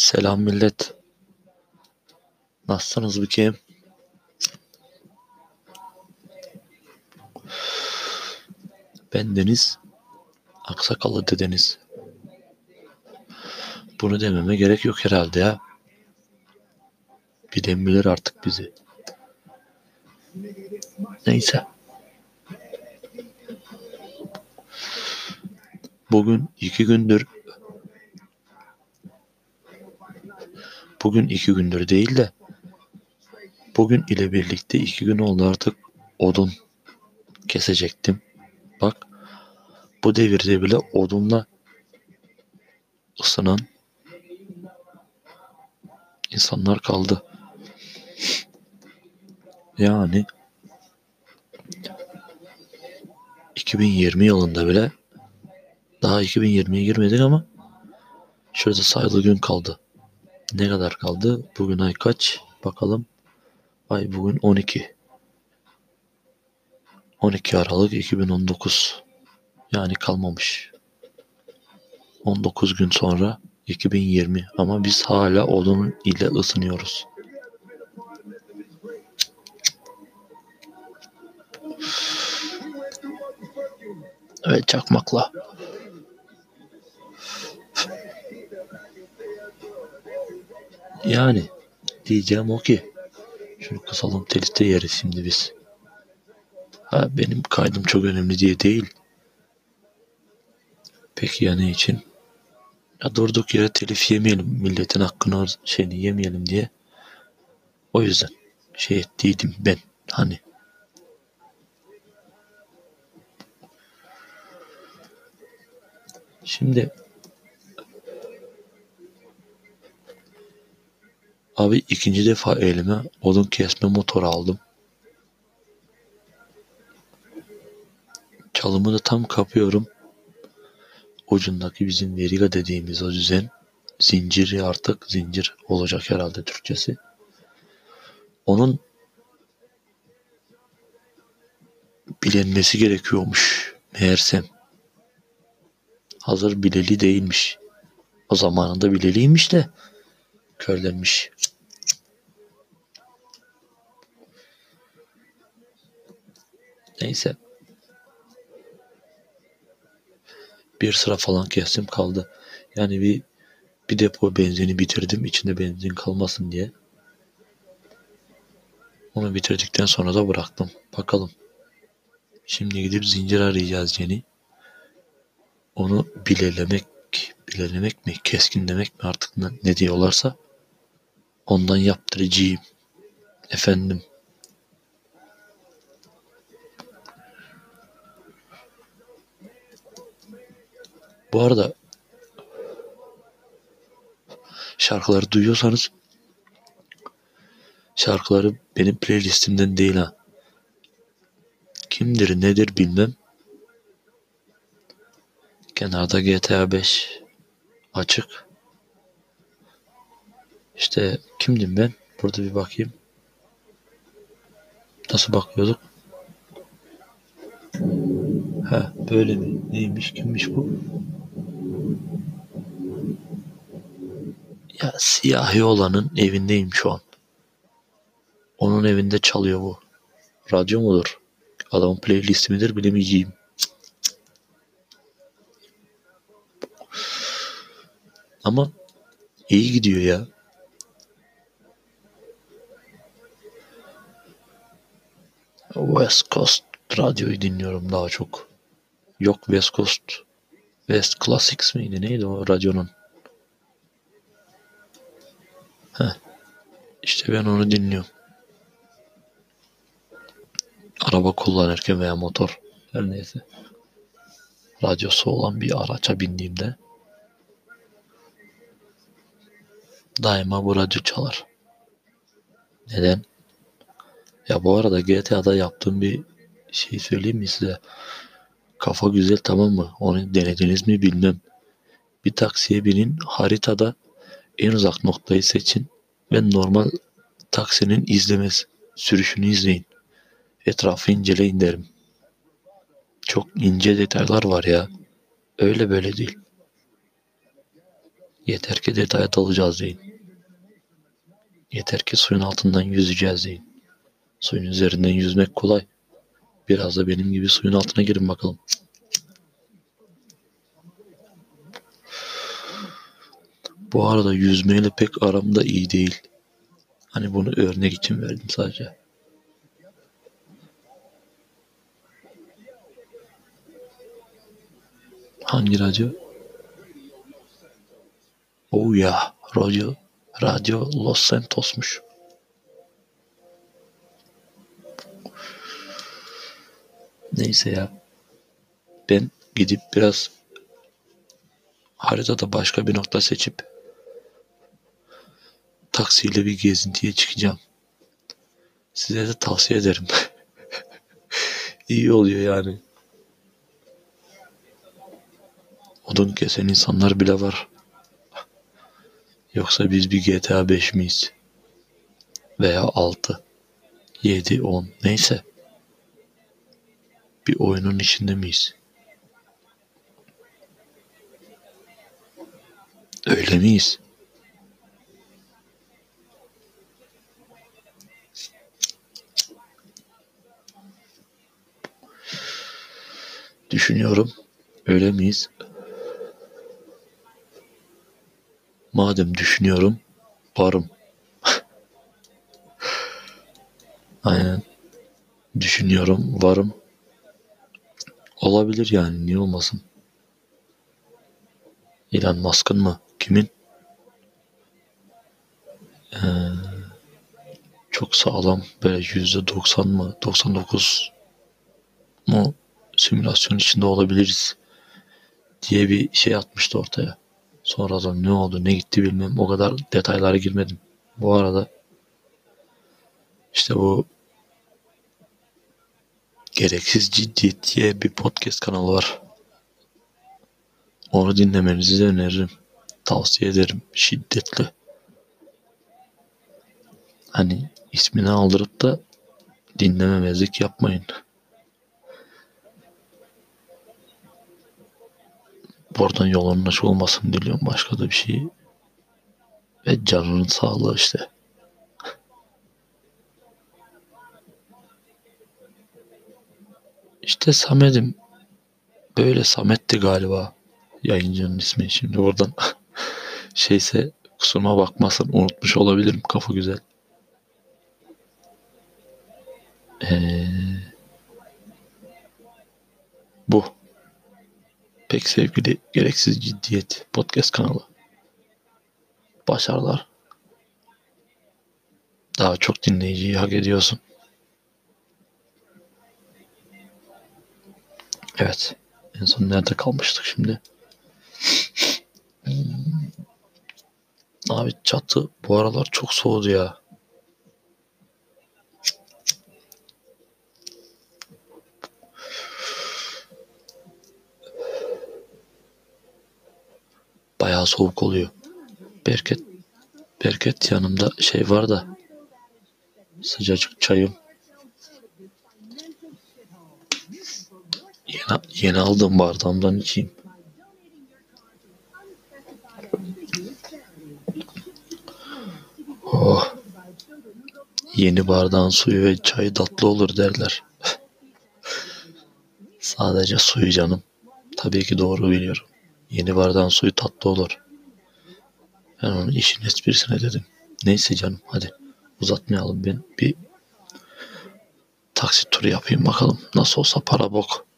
Selam millet. Nasılsınız bakayım? Ben Deniz. Aksakallı dedeniz. Bunu dememe gerek yok herhalde ya. Bilen bilir artık bizi. Neyse. Bugün iki gündür bugün iki gündür değil de bugün ile birlikte iki gün oldu artık odun kesecektim. Bak bu devirde bile odunla ısınan insanlar kaldı. Yani 2020 yılında bile daha 2020'ye girmedik ama şurada sayılı gün kaldı. Ne kadar kaldı? Bugün ay kaç? Bakalım. Ay bugün 12. 12 Aralık 2019. Yani kalmamış. 19 gün sonra 2020 ama biz hala odun ile ısınıyoruz. Evet çakmakla. Yani diyeceğim o ki şunu kısalım teliste yeriz şimdi biz. Ha benim kaydım çok önemli diye değil. Peki ya ne için? Ya durduk yere telif yemeyelim milletin hakkını şeyini yemeyelim diye. O yüzden şey ettiydim ben hani. Şimdi Abi ikinci defa elime odun kesme motoru aldım. Çalımı da tam kapıyorum. Ucundaki bizim veriga dediğimiz o düzen zinciri artık zincir olacak herhalde Türkçesi. Onun bilinmesi gerekiyormuş meğersem. Hazır bileli değilmiş. O zamanında bileliymiş de körlenmiş. Neyse. Bir sıra falan kestim kaldı. Yani bir bir depo benzini bitirdim içinde benzin kalmasın diye. Onu bitirdikten sonra da bıraktım. Bakalım. Şimdi gidip zincir arayacağız yeni. Onu bilelemek, bilelemek mi, keskin demek mi artık ne, diyorlarsa ondan yaptıracağım. Efendim. Bu arada şarkıları duyuyorsanız şarkıları benim playlistimden değil ha. Kimdir nedir bilmem. Kenarda GTA 5 açık. İşte kimdim ben? Burada bir bakayım. Nasıl bakıyorduk? Ha böyle mi? Neymiş? Kimmiş bu? Ya siyahi olanın evindeyim şu an. Onun evinde çalıyor bu. Radyo mudur? Adamın playlisti midir bilemeyeceğim. Ama iyi gidiyor ya. West Coast radyoyu dinliyorum daha çok. Yok West Coast. West Classics miydi? Neydi o radyonun? Heh. İşte ben onu dinliyorum. Araba kullanırken veya motor. Her neyse. Radyosu olan bir araça bindiğimde daima bu radyo çalar. Neden? Ya bu arada GTA'da yaptığım bir şey söyleyeyim mi size? Kafa güzel tamam mı? Onu denediniz mi bilmem. Bir taksiye binin haritada en uzak noktayı seçin ve normal taksinin izlemez sürüşünü izleyin. Etrafı inceleyin derim. Çok ince detaylar var ya. Öyle böyle değil. Yeter ki detaya dalacağız deyin. Yeter ki suyun altından yüzeceğiz deyin. Suyun üzerinden yüzmek kolay. Biraz da benim gibi suyun altına girin bakalım. Bu arada yüzmeyle pek aramda iyi değil. Hani bunu örnek için verdim sadece. Hangi radyo? Oh ya, radyo, radyo Los Santos'muş. Neyse ya. Ben gidip biraz haritada başka bir nokta seçip taksiyle bir gezintiye çıkacağım. Size de tavsiye ederim. İyi oluyor yani. Odun kesen insanlar bile var. Yoksa biz bir GTA 5 miyiz? Veya 6, 7, 10 neyse. Bir oyunun içinde miyiz? Öyle miyiz? Düşünüyorum. Öyle miyiz? Madem düşünüyorum, varım. Aynen. Düşünüyorum, varım. Olabilir yani, niye olmasın? Elon Musk'ın mı? Kimin? Ee, çok sağlam, böyle yüzde doksan mı, 99 mu simülasyon içinde olabiliriz diye bir şey atmıştı ortaya. Sonradan ne oldu ne gitti bilmem o kadar detaylara girmedim. Bu arada işte bu Gereksiz Ciddiyet diye bir podcast kanalı var. Onu dinlemenizi de öneririm. Tavsiye ederim şiddetle. Hani ismini aldırıp da dinlememezlik yapmayın. Buradan yolun açık olmasın diliyorum. Başka da bir şey. Ve canının sağlığı işte. İşte Samet'im. Böyle Samet'ti galiba. Yayıncının ismi. Şimdi oradan şeyse kusuruma bakmasın. Unutmuş olabilirim. Kafa güzel. Ee, bu. Pek sevgili Gereksiz Ciddiyet podcast kanalı. Başarılar. Daha çok dinleyiciyi hak ediyorsun. Evet. En son nerede kalmıştık şimdi? Abi çatı bu aralar çok soğudu ya. Bayağı soğuk oluyor. Berket Berket yanımda şey var da sıcacık çayım. Yeni, aldığım bardağımdan içeyim. Oh. Yeni bardağın suyu ve çayı tatlı olur derler. Sadece suyu canım. Tabii ki doğru biliyorum. Yeni bardağın suyu tatlı olur. Ben onun işin esprisine dedim. Neyse canım hadi uzatmayalım ben bir taksi turu yapayım bakalım. Nasıl olsa para bok.